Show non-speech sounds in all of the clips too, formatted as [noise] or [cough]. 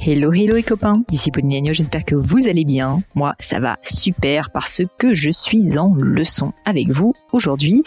Hello, hello les copains, ici Pauline j'espère que vous allez bien. Moi, ça va super parce que je suis en leçon avec vous aujourd'hui.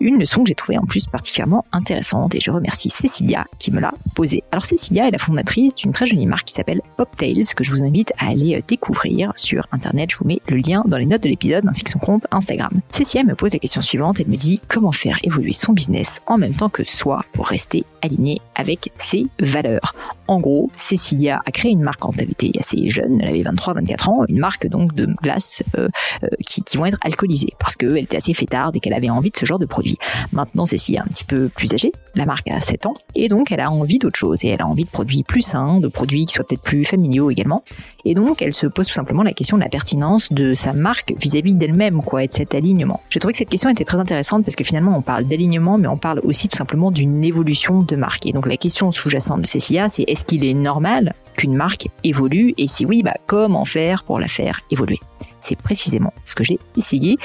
Une leçon que j'ai trouvée en plus particulièrement intéressante et je remercie Cécilia qui me l'a posée. Alors Cécilia est la fondatrice d'une très jolie marque qui s'appelle Poptails que je vous invite à aller euh, découvrir sur internet. Je vous mets le lien dans les notes de l'épisode ainsi que son compte Instagram. Cécilia me pose la question suivante, elle me dit comment faire évoluer son business en même temps que soi pour rester aligné avec ses valeurs? En gros, Cécilia a créé une marque quand elle était assez jeune, elle avait 23-24 ans, une marque donc de glaces euh, euh, qui, vont être alcoolisées parce qu'elle était assez fêtarde et qu'elle avait envie de ce genre de produit. Maintenant, Cécilia est un petit peu plus âgée, la marque a 7 ans, et donc elle a envie d'autre chose et elle a envie de produits plus sains, de produits qui soient peut-être plus familiaux également. Et donc elle se pose tout simplement la question de la pertinence de sa marque vis-à-vis d'elle-même, quoi, et de cet alignement. J'ai trouvé que cette question était très intéressante parce que finalement on parle d'alignement, mais on parle aussi tout simplement d'une évolution de marque. Et donc la question sous-jacente de Cécilia, c'est est-ce qu'il est normal qu'une marque évolue et si oui, bah, comment faire pour la faire évoluer C'est précisément ce que j'ai essayé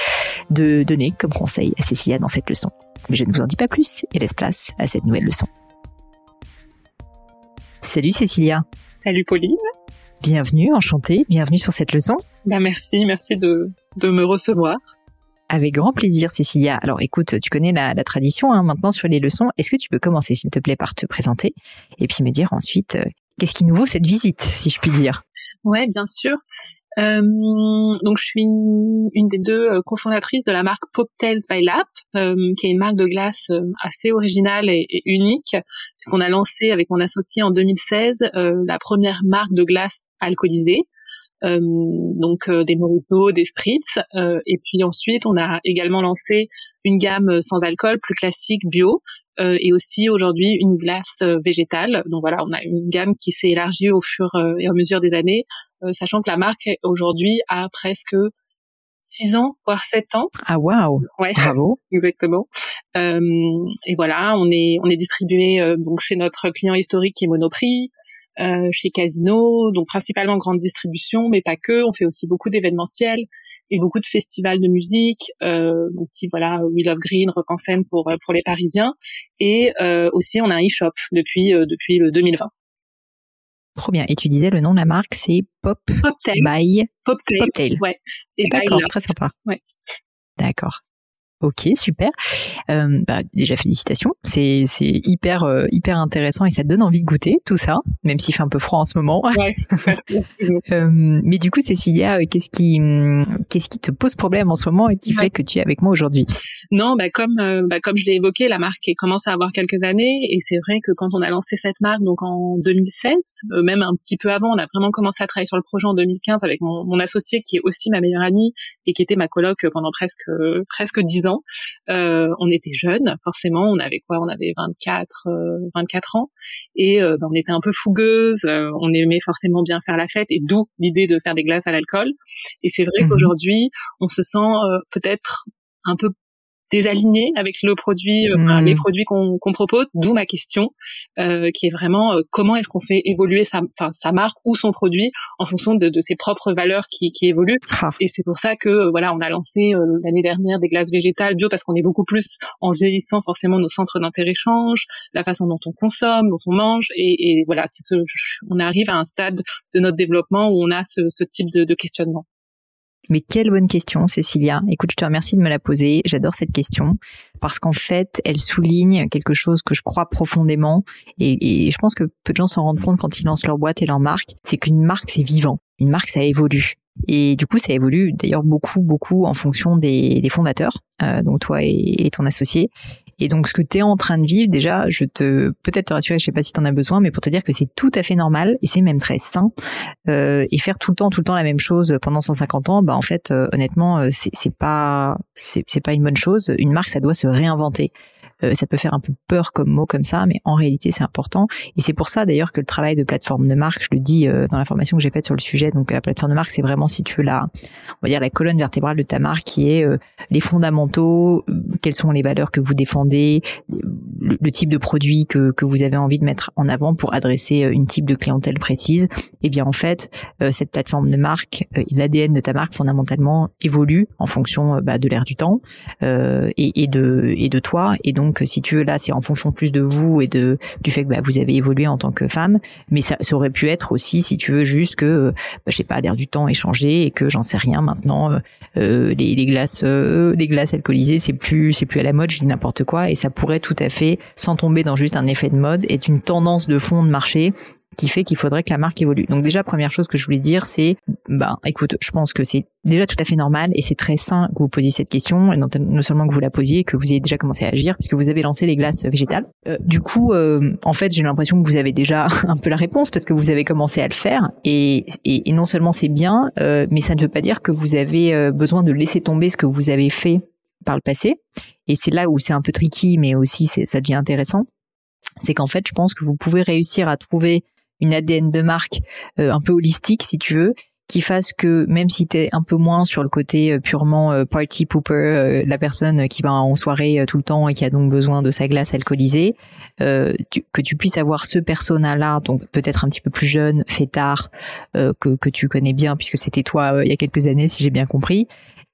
de donner comme conseil à Cécilia dans cette leçon. Mais je ne vous en dis pas plus et laisse place à cette nouvelle leçon. Salut Cécilia. Salut Pauline. Bienvenue, enchantée, bienvenue sur cette leçon. Ben merci, merci de, de me recevoir. Avec grand plaisir, Cécilia. Alors écoute, tu connais la, la tradition hein, maintenant sur les leçons. Est-ce que tu peux commencer, s'il te plaît, par te présenter et puis me dire ensuite euh, qu'est-ce qui nous vaut cette visite, si je puis dire? Ouais, bien sûr. Euh, donc je suis une des deux euh, cofondatrices de la marque Poptails by Lap, euh, qui est une marque de glace assez originale et, unique, puisqu'on a lancé avec mon associé en 2016 la première marque de glace alcoolisée. Donc des mojitos, des spritz, et puis ensuite on a également lancé une gamme sans alcool plus classique bio, et aussi aujourd'hui une glace végétale. Donc voilà, on a une gamme qui s'est élargie au fur et à mesure des années, sachant que la marque aujourd'hui a presque 6 ans, voire 7 ans. Ah waouh Ouais. Bravo. [laughs] Exactement. Euh, et voilà, on est on est distribué euh, donc chez notre client historique qui est Monoprix, euh, chez Casino, donc principalement grande distribution, mais pas que. On fait aussi beaucoup d'événementiels et beaucoup de festivals de musique, euh, donc voilà We Love Green, Rock en scène pour pour les Parisiens, et euh, aussi on a un e-shop depuis euh, depuis le 2020. Trop bien. Et tu disais le nom de la marque, c'est Pop Poptail. by Poptail. Poptail. Ouais. Et D'accord, très sympa. Ouais. D'accord. Ok, super. Euh, bah, déjà félicitations, c'est c'est hyper euh, hyper intéressant et ça te donne envie de goûter tout ça, même s'il fait un peu froid en ce moment. Ouais. [laughs] merci. Euh, mais du coup, Cécilia, euh, qu'est-ce qui hum, qu'est-ce qui te pose problème en ce moment et qui Ouais. fait que tu es avec moi aujourd'hui? Non, bah comme euh, bah comme je l'ai évoqué, la marque commence à avoir quelques années et c'est vrai que quand on a lancé cette marque donc en 2016, euh, même un petit peu avant, on a vraiment commencé à travailler sur le projet en 2015 avec mon, mon associé qui est aussi ma meilleure amie et qui était ma coloc pendant presque presque dix ans. Euh, on était jeunes, forcément, on avait quoi? On avait 24 euh, 24 ans et bah, on était un peu fougueuses, euh, on aimait forcément bien faire la fête et d'où l'idée de faire des glaces à l'alcool. Et c'est vrai Mhm. qu'aujourd'hui, on se sent euh, peut-être un peu désaligné avec le produit, euh, Mhm. les produits qu'on propose. D'où ma question, euh, qui est vraiment euh, comment est-ce qu'on fait évoluer sa, sa marque ou son produit en fonction de, de ses propres valeurs qui, qui évoluent. Ah, Et c'est pour ça que euh, voilà, on a lancé euh, l'année dernière des glaces végétales bio parce qu'on est beaucoup plus en vieillissant forcément nos centres d'intérêt changent, la façon dont on consomme, dont on mange et, et voilà, ce, on arrive à un stade de notre développement où on a ce, ce type de, de questionnement. Mais quelle bonne question, Cécilia. Écoute, je te remercie de me la poser. J'adore cette question parce qu'en fait, elle souligne quelque chose que je crois profondément et, je pense que peu de gens s'en rendent compte quand ils lancent leur boîte et leur marque. C'est qu'une marque, c'est vivant. Une marque, ça évolue. Et du coup, ça évolue d'ailleurs beaucoup, beaucoup en fonction des, fondateurs, euh, donc toi et ton associé. Et donc, ce que tu es en train de vivre, déjà, je te peut-être te rassurer, je sais pas si tu en as besoin, mais pour te dire que c'est tout à fait normal et c'est même très sain. Euh, et faire tout le temps, tout le temps la même chose pendant 150 ans, bah en fait, euh, honnêtement, euh, c'est pas c'est pas une bonne chose. Une marque, ça doit se réinventer. Euh, ça peut faire un peu peur comme mot comme ça, mais en réalité, c'est important. Et c'est pour ça d'ailleurs que le travail de plateforme de marque, je le dis euh, dans la formation que j'ai faite sur le sujet. Donc la plateforme de marque, c'est vraiment si tu la, on va dire la colonne vertébrale de ta marque, qui est euh, les fondamentaux, euh, quelles sont les valeurs que vous défendez, euh, le, type de produit que, que vous avez envie de mettre en avant pour adresser une type de clientèle précise, eh bien en fait, cette plateforme de marque, l'ADN de ta marque fondamentalement évolue en fonction bah, de l'air du temps et, et, de et de toi. Et donc, si tu veux, là, c'est en fonction plus de vous et de du fait que bah, vous avez évolué en tant que femme, mais ça, ça aurait pu être aussi, si tu veux, juste que bah, je sais pas, l'air du temps est changé et que j'en sais rien maintenant, euh, les, glaces, euh, des glaces alcoolisées, c'est plus c'est plus à la mode, je dis n'importe quoi, et ça pourrait tout à fait, sans tomber dans juste un effet de mode, être une tendance de fond de marché qui fait qu'il faudrait que la marque évolue. Donc déjà, première chose que je voulais dire, c'est, ben, écoute, je pense que c'est déjà tout à fait normal et c'est très sain que vous posiez cette question, et non, seulement que vous la posiez, que vous ayez déjà commencé à agir, puisque vous avez lancé les glaces végétales. Euh, du coup, euh, en fait, j'ai l'impression que vous avez déjà [laughs] un peu la réponse parce que vous avez commencé à le faire, et, et, non seulement c'est bien, euh, mais ça ne veut pas dire que vous avez besoin de laisser tomber ce que vous avez fait par le passé. Et c'est là où c'est un peu tricky, mais aussi ça devient intéressant. C'est qu'en fait, je pense que vous pouvez réussir à trouver une ADN de marque euh, un peu holistique si tu veux qui fasse que même si tu es un peu moins sur le côté euh, purement euh, party pooper, la personne qui va en soirée tout le temps et qui a donc besoin de sa glace alcoolisée, que tu puisses avoir ce persona-là, donc peut-être un petit peu plus jeune, fêtard, que, que tu connais bien puisque c'était toi il y a quelques années si j'ai bien compris,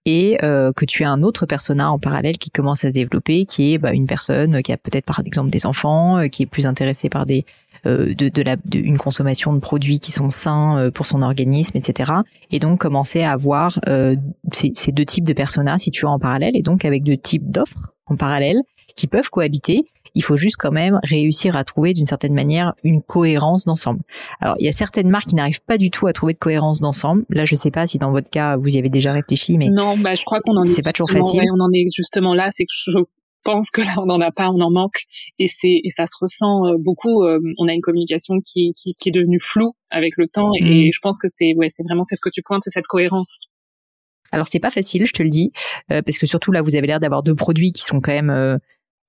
et que tu as un autre persona en parallèle qui commence à se développer, qui est bah, une personne qui a peut-être par exemple des enfants, qui est plus intéressée par des euh, de, de, la, de, une consommation de produits qui sont sains euh, pour son organisme, etc. Et donc commencer à avoir euh, ces, ces, deux types de personas situés en parallèle et donc avec deux types d'offres en parallèle qui peuvent cohabiter. Il faut juste quand même réussir à trouver d'une certaine manière une cohérence d'ensemble. Alors il y a certaines marques qui n'arrivent pas du tout à trouver de cohérence d'ensemble. Là je sais pas si dans votre cas vous y avez déjà réfléchi, mais non, bah je crois qu'on en est. C'est pas toujours facile. on en est justement là, c'est que je pense que là on n'en a pas, on en manque et c'est et ça se ressent euh, beaucoup. Euh, on a une communication qui, qui, qui est devenue floue avec le temps et, mm. je pense que c'est ouais c'est vraiment c'est ce que tu pointes, c'est cette cohérence. Alors c'est pas facile, je te le dis, euh, parce que surtout là vous avez l'air d'avoir deux produits qui sont quand même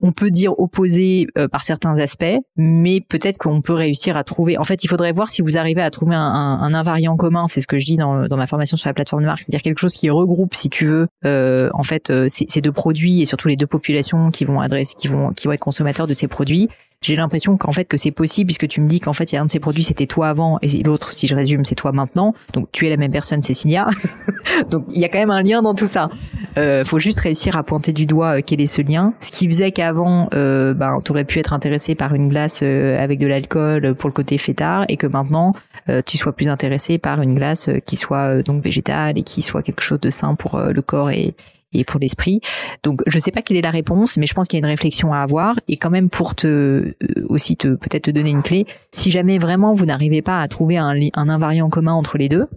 on peut dire opposé euh, par certains aspects, mais peut-être qu'on peut réussir à trouver. En fait, il faudrait voir si vous arrivez à trouver un, un, invariant commun. C'est ce que je dis dans, dans ma formation sur la plateforme de marque, c'est-à-dire quelque chose qui regroupe, si tu veux, euh, en fait, euh, ces, deux produits et surtout les deux populations qui vont adresser, qui vont, qui vont être consommateurs de ces produits j'ai l'impression qu'en fait que c'est possible puisque tu me dis qu'en fait il y a un de ces produits c'était toi avant et l'autre si je résume c'est toi maintenant. Donc tu es la même personne Cécilia. [laughs] Donc il y a quand même un lien dans tout ça. Euh, faut juste réussir à pointer du doigt euh, quel est ce lien. Ce qui faisait qu'avant euh, ben aurais pu être intéressé par une glace euh, avec de l'alcool pour le côté fêtard et que maintenant euh, tu sois plus intéressé par une glace qui soit donc végétale et qui soit quelque chose de sain pour le corps et, et pour l'esprit. Donc je sais pas quelle est la réponse, mais je pense qu'il y a une réflexion à avoir et quand même pour te euh, aussi te peut-être te donner une clé. Si jamais vraiment vous n'arrivez pas à trouver un, un invariant commun entre les deux,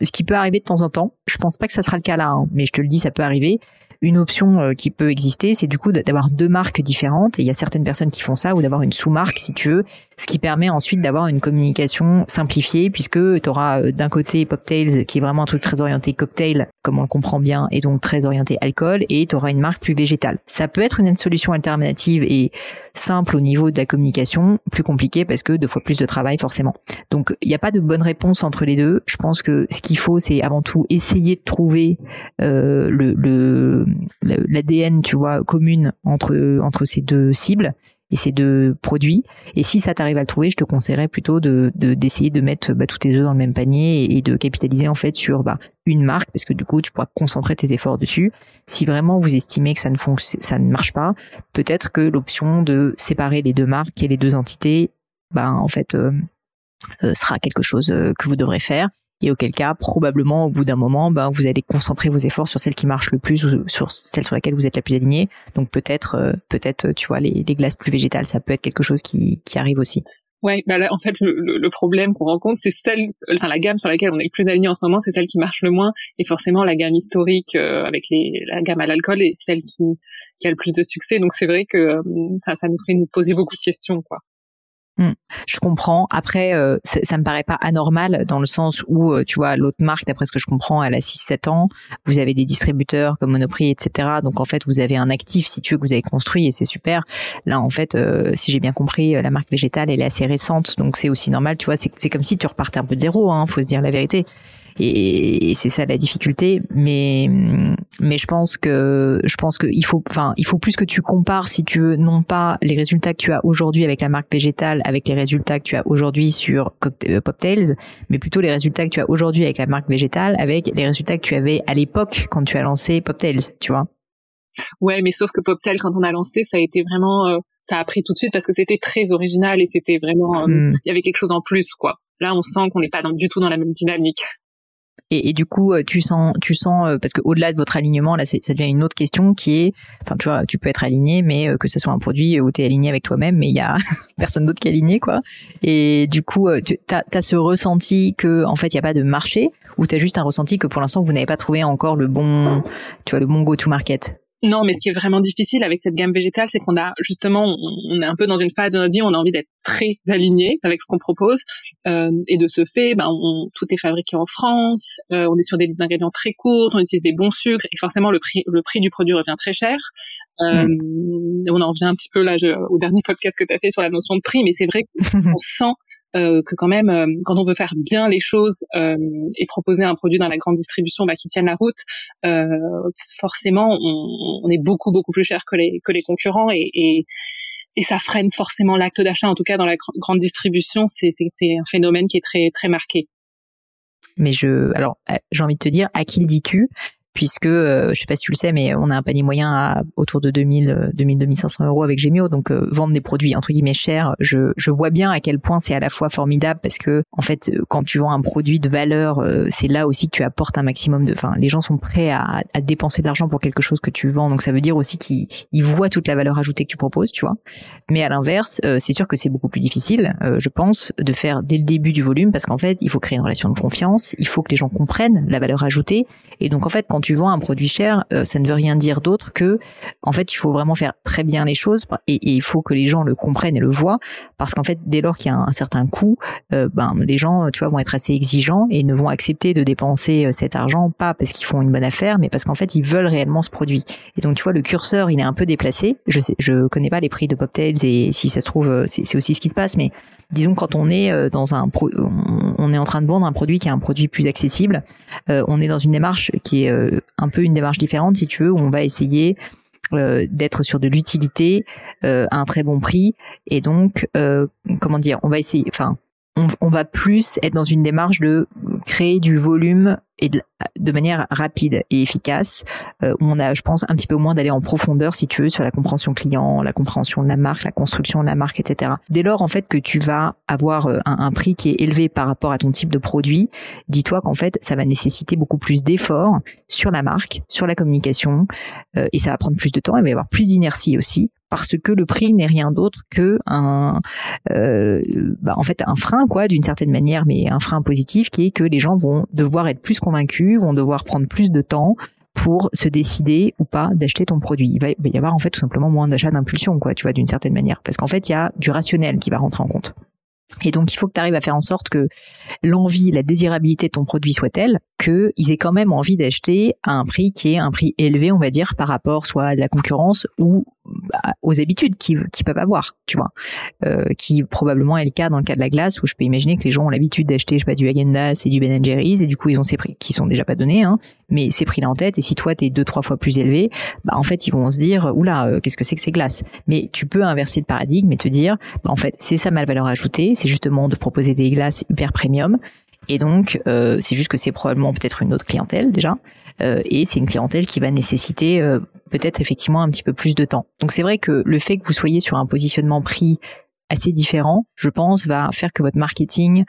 ce qui peut arriver de temps en temps. Je pense pas que ça sera le cas là, hein, mais je te le dis, ça peut arriver une option euh, qui peut exister, c'est du coup d'avoir deux marques différentes. Et il y a certaines personnes qui font ça, ou d'avoir une sous-marque, si tu veux, ce qui permet ensuite d'avoir une communication simplifiée, puisque tu auras euh, d'un côté Poptails, qui est vraiment un truc très orienté cocktail, comme on le comprend bien, et donc très orienté alcool, et tu auras une marque plus végétale. Ça peut être une solution alternative et simple au niveau de la communication, plus compliqué parce que deux fois plus de travail forcément. Donc il n'y a pas de bonne réponse entre les deux. Je pense que ce qu'il faut, c'est avant tout essayer de trouver euh, le l'ADN, tu vois, commune entre entre ces deux cibles et ces deux produits. Et si ça t'arrive à le trouver, je te conseillerais plutôt de d'essayer de, mettre bah, tous tes œufs dans le même panier et, de capitaliser en fait sur bah, une marque parce que du coup tu pourras concentrer tes efforts dessus. Si vraiment vous estimez que ça ne ça ne marche pas, peut-être que l'option de séparer les deux marques et les deux entités, bah en fait euh, euh, sera quelque chose euh, que vous devrez faire et auquel cas probablement au bout d'un moment ben vous allez concentrer vos efforts sur celle qui marche le plus ou sur celle sur laquelle vous êtes la plus aligné donc peut-être euh, peut-être tu vois les, les, glaces plus végétales ça peut être quelque chose qui, qui arrive aussi Ouais, bah là, en fait, le, le, problème qu'on rencontre, c'est celle, enfin la gamme sur laquelle on est le plus aligné en ce moment, c'est celle qui marche le moins, et forcément la gamme historique euh, avec les, la gamme à l'alcool est celle qui, qui a le plus de succès. Donc c'est vrai que euh, ça nous fait nous poser beaucoup de questions, quoi. Hmm. Je comprends. Après, euh, ça, me paraît pas anormal dans le sens où, euh, tu vois, l'autre marque, d'après ce que je comprends, elle a 6-7 ans. Vous avez des distributeurs comme Monoprix, etc. Donc, en fait, vous avez un actif, si tu veux, que vous avez construit et c'est super. Là, en fait, euh, si j'ai bien compris, la marque végétale, elle est assez récente. Donc, c'est aussi normal, tu vois. C'est comme si tu repartais un peu de zéro, hein, faut se dire la vérité. et, c'est ça la difficulté. Mais mais je pense que je pense que il faut enfin il faut plus que tu compares si tu veux non pas les résultats que tu as aujourd'hui avec la marque végétale avec les résultats que tu as aujourd'hui sur euh, Poptails, mais plutôt les résultats que tu as aujourd'hui avec la marque végétale avec les résultats que tu avais à l'époque quand tu as lancé Poptails, tu vois. Ouais, mais sauf que Poptail, quand on a lancé, ça a été vraiment, euh, ça a pris tout de suite parce que c'était très original et c'était vraiment, euh, hmm. il y avait quelque chose en plus, quoi. Là, on sent qu'on n'est pas du tout dans la même dynamique. Et, du coup, euh, tu sens, tu sens, euh, parce que au-delà de votre alignement, là, ça devient une autre question qui est, enfin, tu vois, tu peux être aligné, mais euh, que ce soit un produit où tu es aligné avec toi-même, mais il y a [laughs] personne d'autre qui est aligné, quoi. Et du coup, tu as, as, ce ressenti que, en fait, il n'y a pas de marché, ou tu as juste un ressenti que pour l'instant, vous n'avez pas trouvé encore le bon, tu vois, le bon go-to-market? Non, mais ce qui est vraiment difficile avec cette gamme végétale, c'est qu'on a justement, on, est un peu dans une phase de notre vie où on a envie d'être très aligné avec ce qu'on propose, euh, et de ce fait, ben, on, tout est fabriqué en France, euh, on est sur des listes d'ingrédients très courtes, on utilise des bons sucres, et forcément le prix, le prix du produit revient très cher. Euh, mm. On en revient un petit peu là au dernier podcast que tu as fait sur la notion de prix, mais c'est vrai qu'on [laughs] sent euh, que quand même, euh, quand on veut faire bien les choses euh, et proposer un produit dans la grande distribution bah, qui tienne la route, euh, forcément, on, est beaucoup beaucoup plus cher que les que les concurrents et, et, et ça freine forcément l'acte d'achat. En tout cas, dans la grande distribution, c'est c'est un phénomène qui est très très marqué. Mais je, alors, j'ai envie de te dire, à qui le dis-tu? Puisque euh, je sais pas si tu le sais, mais on a un panier moyen à autour de 2000, 2000, 2500 euros avec Gemio. Donc euh, vendre des produits entre guillemets chers, je, je vois bien à quel point c'est à la fois formidable parce que en fait, euh, quand tu vends un produit de valeur, euh, c'est là aussi que tu apportes un maximum de. Enfin, les gens sont prêts à, à dépenser de l'argent pour quelque chose que tu vends. Donc ça veut dire aussi qu'ils ils voient toute la valeur ajoutée que tu proposes, tu vois. Mais à l'inverse, c'est sûr que c'est beaucoup plus difficile, je pense, de faire dès le début du volume parce qu'en fait, il faut créer une relation de confiance, il faut que les gens comprennent la valeur ajoutée. Et donc en fait, tu vends un produit cher, euh, ça ne veut rien dire d'autre que, en fait, il faut vraiment faire très bien les choses et, il faut que les gens le comprennent et le voient, parce qu'en fait, dès lors qu'il y a un, certain coût, euh, ben les gens, tu vois, vont être assez exigeants et ne vont accepter de dépenser euh, cet argent pas parce qu'ils font une bonne affaire, mais parce qu'en fait, ils veulent réellement ce produit. Et donc, tu vois, le curseur, il est un peu déplacé. Je sais, je connais pas les prix de Poptails et si ça se trouve, c'est aussi ce qui se passe, mais disons quand on est dans un, pro, on est en train de vendre un produit qui est un produit plus accessible, on est dans une démarche qui est un peu une démarche différente, si tu veux, où on va essayer euh, d'être sur de l'utilité euh, à un très bon prix. Et donc euh, comment dire on va essayer enfin on, va plus être dans une démarche de créer du volume et de, manière rapide et efficace. Euh, on a, je pense, un petit peu moins d'aller en profondeur, si tu veux, sur la compréhension client, la compréhension de la marque, la construction de la marque, etc. Dès lors, en fait, que tu vas avoir euh, un, prix qui est élevé par rapport à ton type de produit, dis-toi qu'en fait, ça va nécessiter beaucoup plus d'efforts sur la marque, sur la communication, euh, et ça va prendre plus de temps. Il va y avoir plus d'inertie aussi parce que le prix n'est rien d'autre que un, euh, bah, en fait, un frein, quoi, d'une certaine manière, mais un frein positif qui est que les gens vont devoir être plus convaincus, vont devoir prendre plus de temps pour se décider ou pas d'acheter ton produit. Il va, y avoir en fait tout simplement moins d'achats d'impulsion, quoi, tu vois, d'une certaine manière, parce qu'en fait, il y a du rationnel qui va rentrer en compte. Et donc, il faut que tu arrives à faire en sorte que l'envie, la désirabilité de ton produit soit telle qu'ils aient quand même envie d'acheter à un prix qui est un prix élevé, on va dire, par rapport soit à la concurrence ou aux habitudes qu'ils peuvent avoir, tu vois, euh, qui probablement est le cas dans le cas de la glace où je peux imaginer que les gens ont l'habitude d'acheter, je sais pas, du Häagen-Dazs et du Ben Jerry's et du coup ils ont ces prix qui sont déjà pas donnés, hein, mais ces prix là en tête et si toi t'es deux trois fois plus élevé, bah en fait ils vont se dire oula euh, qu'est-ce que c'est que ces glaces? Mais tu peux inverser le paradigme et te dire bah, en fait c'est ça ma valeur ajoutée, c'est justement de proposer des glaces hyper premium et donc, euh, c'est juste que c'est probablement peut-être une autre clientèle déjà, euh, et c'est une clientèle qui va nécessiter euh, peut-être effectivement un petit peu plus de temps. Donc c'est vrai que le fait que vous soyez sur un positionnement prix assez différent, je pense, va faire que votre marketing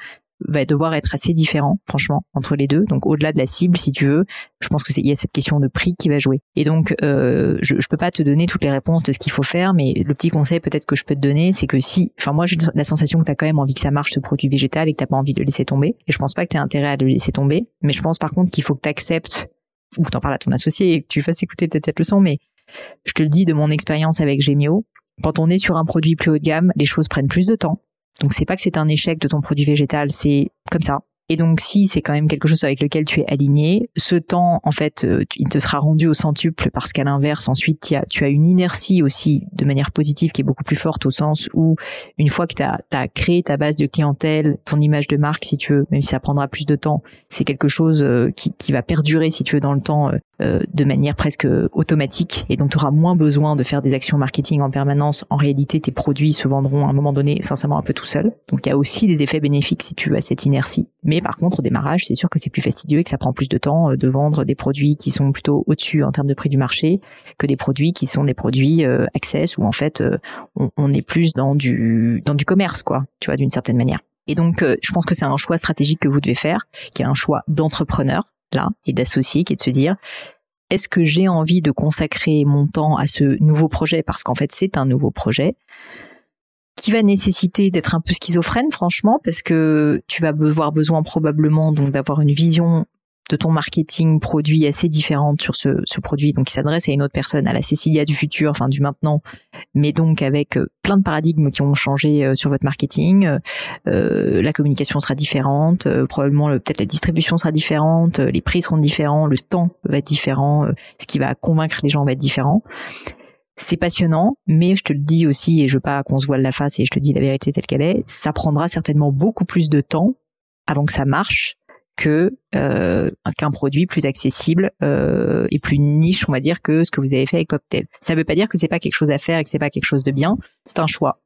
va devoir être assez différent, franchement, entre les deux. Donc au-delà de la cible, si tu veux, je pense que il y a cette question de prix qui va jouer. Et donc euh, je je peux pas te donner toutes les réponses de ce qu'il faut faire, mais le petit conseil peut-être que je peux te donner, c'est que si, enfin moi j'ai la sensation que tu as quand même envie que ça marche ce produit végétal et que t'as pas envie de le laisser tomber. Et je pense pas que tu intérêt à le laisser tomber, mais je pense par contre qu'il faut que tu acceptes ou que t'en parles à ton associé et que tu fasses écouter peut-être cette leçon, mais je te le dis de mon expérience avec Gemio, quand on est sur un produit plus haut de gamme, les choses prennent plus de temps donc c'est pas que c'est un échec de ton produit végétal, c'est comme ça. Et donc, si c'est quand même quelque chose avec lequel tu es aligné, ce temps, en fait, euh, il te sera rendu au centuple parce qu'à l'inverse, ensuite, tu as, une inertie aussi de manière positive qui est beaucoup plus forte au sens où, une fois que tu as, créé ta base de clientèle, ton image de marque, si tu veux, même si ça prendra plus de temps, c'est quelque chose euh, qui, qui, va perdurer, si tu veux, dans le temps, euh, de manière presque automatique. Et donc, tu auras moins besoin de faire des actions marketing en permanence. En réalité, tes produits se vendront à un moment donné, sincèrement, un peu tout seul. Donc, il y a aussi des effets bénéfiques, si tu à cette inertie. Mais par contre, au démarrage, c'est sûr que c'est plus fastidieux et que ça prend plus de temps euh, de vendre des produits qui sont plutôt au-dessus en termes de prix du marché que des produits qui sont des produits euh, access où en fait euh, on, est plus dans du dans du commerce quoi, tu vois, d'une certaine manière. Et donc, je pense que c'est un choix stratégique que vous devez faire, qui est un choix d'entrepreneur là et d'associé, qui est de se dire est-ce que j'ai envie de consacrer mon temps à ce nouveau projet? Parce qu'en fait c'est un nouveau projet qui va nécessiter d'être un peu schizophrène, franchement, parce que tu vas avoir besoin probablement donc d'avoir une vision de ton marketing produit assez différente sur ce, ce produit, donc qui s'adresse à une autre personne, à la Cécilia du futur, enfin du maintenant, mais donc avec euh, plein de paradigmes qui ont changé euh, sur votre marketing. Euh, la communication sera différente, probablement peut-être la distribution sera différente, les prix seront différents, le temps va être différent, ce qui va convaincre les gens va être différent c'est passionnant, mais je te le dis aussi, et je veux pas qu'on se voile la face et je te dis la vérité telle qu'elle est, ça prendra certainement beaucoup plus de temps avant que ça marche que euh, qu'un produit plus accessible euh, et plus niche, on va dire, que ce que vous avez fait avec Poptel. Ça veut pas dire que c'est pas quelque chose à faire et que c'est pas quelque chose de bien. C'est un choix.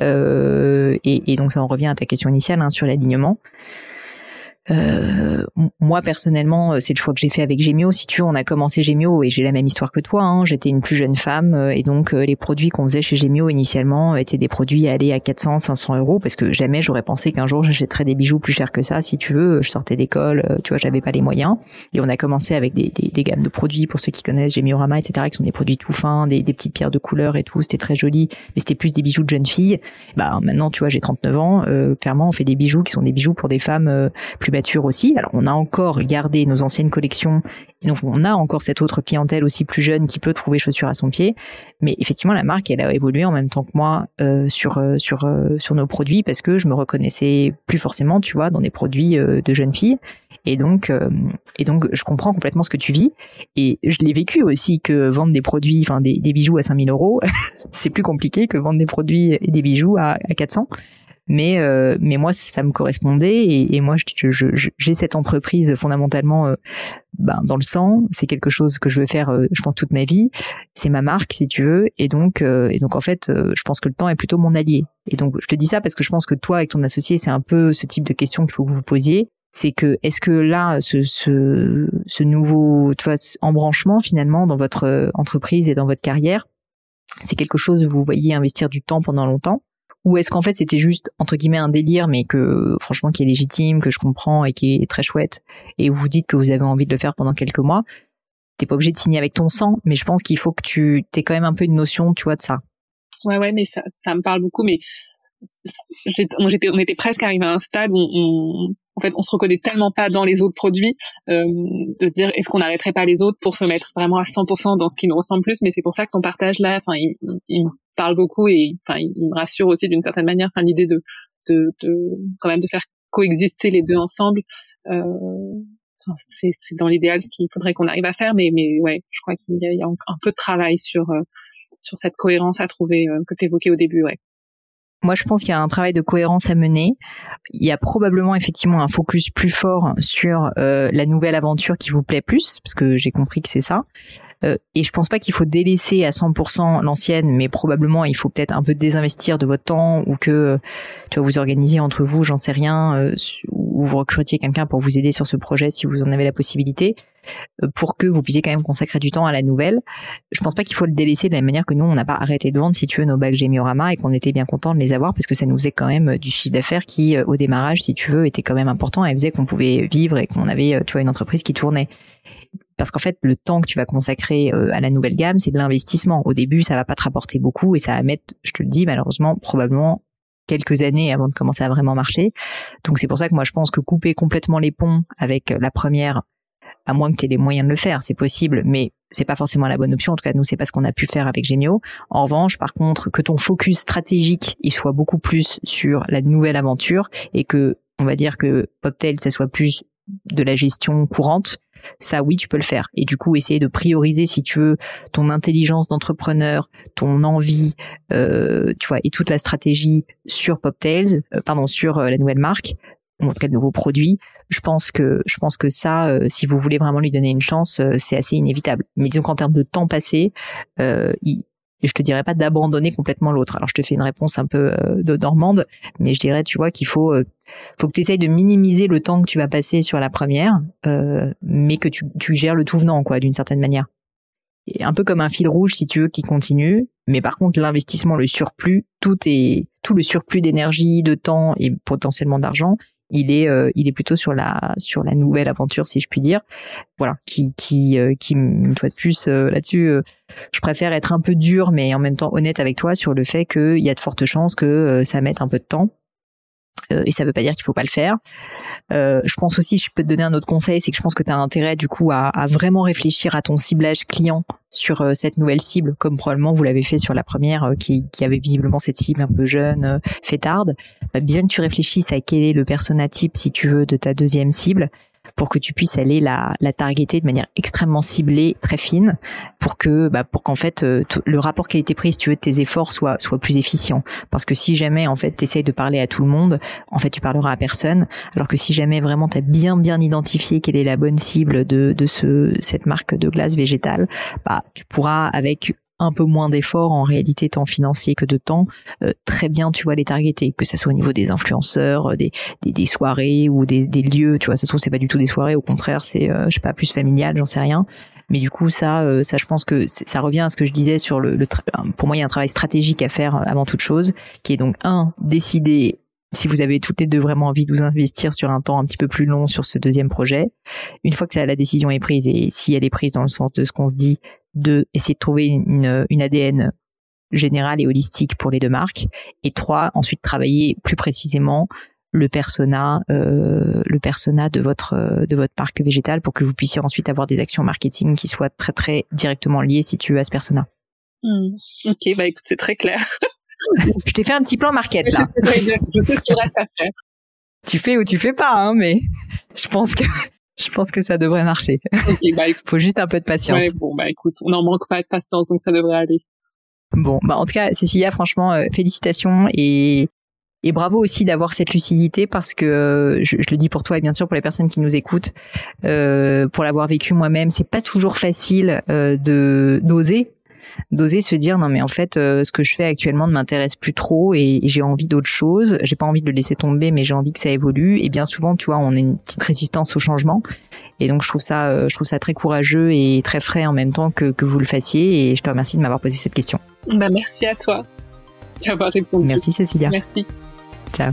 Euh, et, et, donc ça en revient à ta question initiale hein, sur l'alignement. Euh, moi personnellement, euh, c'est le choix que j'ai fait avec Gemio. Si tu veux, on a commencé Gemio et j'ai la même histoire que toi. Hein. J'étais une plus jeune femme euh, et donc les produits qu'on faisait chez Gemio initialement étaient des produits à aller à 400, 500 euros parce que jamais j'aurais pensé qu'un jour j'achèterais des bijoux plus chers que ça. Si tu veux, je sortais d'école, tu vois, j'avais pas les moyens et on a commencé avec des, des, des, gammes de produits pour ceux qui connaissent Rama, etc., qui sont des produits tout fins, des, des petites pierres de couleur et tout. C'était très joli, mais c'était plus des bijoux de jeunes filles. Bah maintenant, tu vois, j'ai 39 ans. clairement, on fait des bijoux qui sont des bijoux pour des femmes plus aussi. Alors on a encore gardé nos anciennes collections, et donc on a encore cette autre clientèle aussi plus jeune qui peut trouver chaussures à son pied. Mais effectivement, la marque, elle a évolué en même temps que moi euh, sur euh, sur euh, sur nos produits parce que je me reconnaissais plus forcément, tu vois, dans des produits de jeunes filles. Et donc, et donc, je comprends complètement ce que tu vis. Et je l'ai vécu aussi que vendre des produits, enfin des, des bijoux à 5000 euros, [laughs] c'est plus compliqué que vendre des produits et des bijoux à, à 400 mais euh, mais moi ça me correspondait et, moi j'ai je, j'ai cette entreprise fondamentalement euh, ben, dans le sang. C'est quelque chose que je veux faire euh, je pense toute ma vie. C'est ma marque si tu veux. Et donc et donc en fait je pense que le temps est plutôt mon allié. Et donc je te dis ça parce que je pense que toi avec ton associé c'est un peu ce type de question qu'il faut que vous posiez. C'est que est-ce que là ce, ce, ce nouveau tu vois, embranchement finalement dans votre entreprise et dans votre carrière c'est quelque chose où vous voyez investir du temps pendant longtemps? Ou est-ce qu'en fait c'était juste entre guillemets un délire, mais que franchement qui est légitime, que je comprends et qui est très chouette, et vous dites que vous avez envie de le faire pendant quelques mois, t'es pas obligé de signer avec ton sang, mais je pense qu'il faut que tu t'aies quand même un peu une notion, tu vois, de ça. Ouais, ouais, mais ça, ça me parle beaucoup, mais on était, presque arrivé à un stade où on, en fait, on se reconnaît tellement pas dans les autres produits euh, de se dire est-ce qu'on n'arrêterait pas les autres pour se mettre vraiment à 100% dans ce qui nous ressemble plus? Mais c'est pour ça que ton partage là, enfin, il, il, me parle beaucoup et enfin, il me rassure aussi d'une certaine manière. Enfin, l'idée de, de, de, quand même de faire coexister les deux ensemble. Euh, c'est, c'est dans l'idéal ce qu'il faudrait qu'on arrive à faire, mais mais ouais, je crois qu'il y a, il y a un peu de travail sur euh, sur cette cohérence à trouver euh, que tu évoquais au début, ouais. Moi, je pense qu'il y a un travail de cohérence à mener. Il y a probablement effectivement un focus plus fort sur euh, la nouvelle aventure qui vous plaît plus, parce que j'ai compris que c'est ça. Euh, et je pense pas qu'il faut délaisser à 100% l'ancienne, mais probablement il faut peut-être un peu désinvestir de votre temps ou que tu vois, vous organiser entre vous, j'en sais rien, euh, ou vous recrutiez quelqu'un pour vous aider sur ce projet si vous en avez la possibilité, euh, pour que vous puissiez quand même consacrer du temps à la nouvelle. Je pense pas qu'il faut le délaisser de la même manière que nous, on n'a pas arrêté de vendre, si tu veux, nos bacs Gémiorama et qu'on était bien content de les avoir parce que ça nous faisait quand même du chiffre d'affaires qui, au démarrage, si tu veux, était quand même important et faisait qu'on pouvait vivre et qu'on avait, tu vois, une entreprise qui tournait parce qu'en fait le temps que tu vas consacrer euh, à la nouvelle gamme c'est de l'investissement au début ça va pas te rapporter beaucoup et ça va mettre je te le dis malheureusement probablement quelques années avant de commencer à vraiment marcher donc c'est pour ça que moi je pense que couper complètement les ponts avec la première à moins que tu aies les moyens de le faire, c'est possible, mais c'est pas forcément la bonne option. En tout cas, nous, c'est pas ce qu'on a pu faire avec Gemio. En revanche, par contre, que ton focus stratégique, il soit beaucoup plus sur la nouvelle aventure et que on va dire que PopTail, ça soit plus de la gestion courante, ça oui tu peux le faire. Et du coup essayer de prioriser si tu veux ton intelligence d'entrepreneur ton envie euh, tu vois et toute la stratégie sur Poptails euh, pardon sur euh, la nouvelle marque en tout cas le nouveau produit je pense que je pense que ça euh, si vous voulez vraiment lui donner une chance c'est assez inévitable. Mais disons qu'en termes de temps passé et je te dirais pas d'abandonner complètement l'autre. Alors je te fais une réponse un peu de normande, mais je dirais tu vois qu'il faut faut que tu essayes de minimiser le temps que tu vas passer sur la première, euh, mais que tu, tu gères le tout venant, quoi, d'une certaine manière. Un peu comme un fil rouge, si tu veux, qui continue. Mais par contre, l'investissement, le surplus, tout est, tout le surplus d'énergie, de temps et potentiellement d'argent, il est, euh, il est plutôt sur la, sur la nouvelle aventure, si je puis dire. Voilà, qui, qui, euh, qui, une fois de plus, euh, là-dessus, je préfère être un peu dur, mais en même temps honnête avec toi sur le fait qu'il y a de fortes chances que ça mette un peu de temps et ça veut pas dire qu'il faut pas le faire. Euh, je pense aussi, je peux te donner un autre conseil, c'est que je pense que tu as intérêt du coup à, à, vraiment réfléchir à ton ciblage client sur euh, cette nouvelle cible, comme probablement vous l'avez fait sur la première, euh, qui, qui, avait visiblement cette cible un peu jeune, fêtarde. Bah, bien que tu réfléchisses à quel est le persona type, si tu veux, de ta deuxième cible, pour que tu puisses aller la, la targeter de manière extrêmement ciblée, très fine, pour que bah, pour qu'en fait euh, le rapport qualité-prix, si tu veux, de tes efforts soit soit plus efficient. Parce que si jamais en fait tu essayes de parler à tout le monde, en fait tu parleras à personne. Alors que si jamais vraiment tu as bien bien identifié quelle est la bonne cible de, de ce cette marque de glace végétale, bah tu pourras avec un peu moins d'efforts en réalité tant financier que de temps, euh, très bien tu vois les targeter, que ce soit au niveau des influenceurs, euh, des, des, des soirées ou des, des, lieux, tu vois, ça se trouve c'est pas du tout des soirées, au contraire c'est euh, je sais pas plus familial, j'en sais rien. Mais du coup ça, ça je pense que ça revient à ce que je disais sur le, le pour moi il y a un travail stratégique à faire avant toute chose, qui est donc un décider si vous avez toutes les deux vraiment envie de vous investir sur un temps un petit peu plus long sur ce deuxième projet, une fois que la décision est prise et si elle est prise dans le sens de ce qu'on se dit, de essayer de trouver une, une ADN générale et holistique pour les deux marques. Et trois, ensuite travailler plus précisément le persona, euh, le persona de votre de votre parc végétal pour que vous puissiez ensuite avoir des actions marketing qui soient très très directement liées si tu veux à ce persona. Hmm. Ok, bah écoute, c'est très clair. [laughs] je t'ai fait un petit plan market là. [laughs] Je sais ce qu'il reste à faire. Tu fais ou tu fais pas, hein, mais je pense que je pense que ça devrait marcher. Il bah, [laughs] Faut juste un peu de patience. Ouais, bon, bah écoute, on n'en manque pas de patience, donc ça devrait aller. Bon, bah en tout cas, Cécilia, franchement, euh, félicitations et et bravo aussi d'avoir cette lucidité parce que euh, je, je, le dis pour toi et bien sûr pour les personnes qui nous écoutent, euh, pour l'avoir vécu moi-même, c'est pas toujours facile euh, de d'oser d'oser se dire non mais en fait euh, ce que je fais actuellement ne m'intéresse plus trop et, j'ai envie d'autre chose. J'ai pas envie de le laisser tomber, mais j'ai envie que ça évolue. Et bien souvent, tu vois, on a une petite résistance au changement. Et donc je trouve ça, euh, je trouve ça très courageux et très frais en même temps que, que vous le fassiez. Et je te remercie de m'avoir posé cette question. Bah merci à toi d'avoir répondu. Merci Cécilia. Merci. Ciao.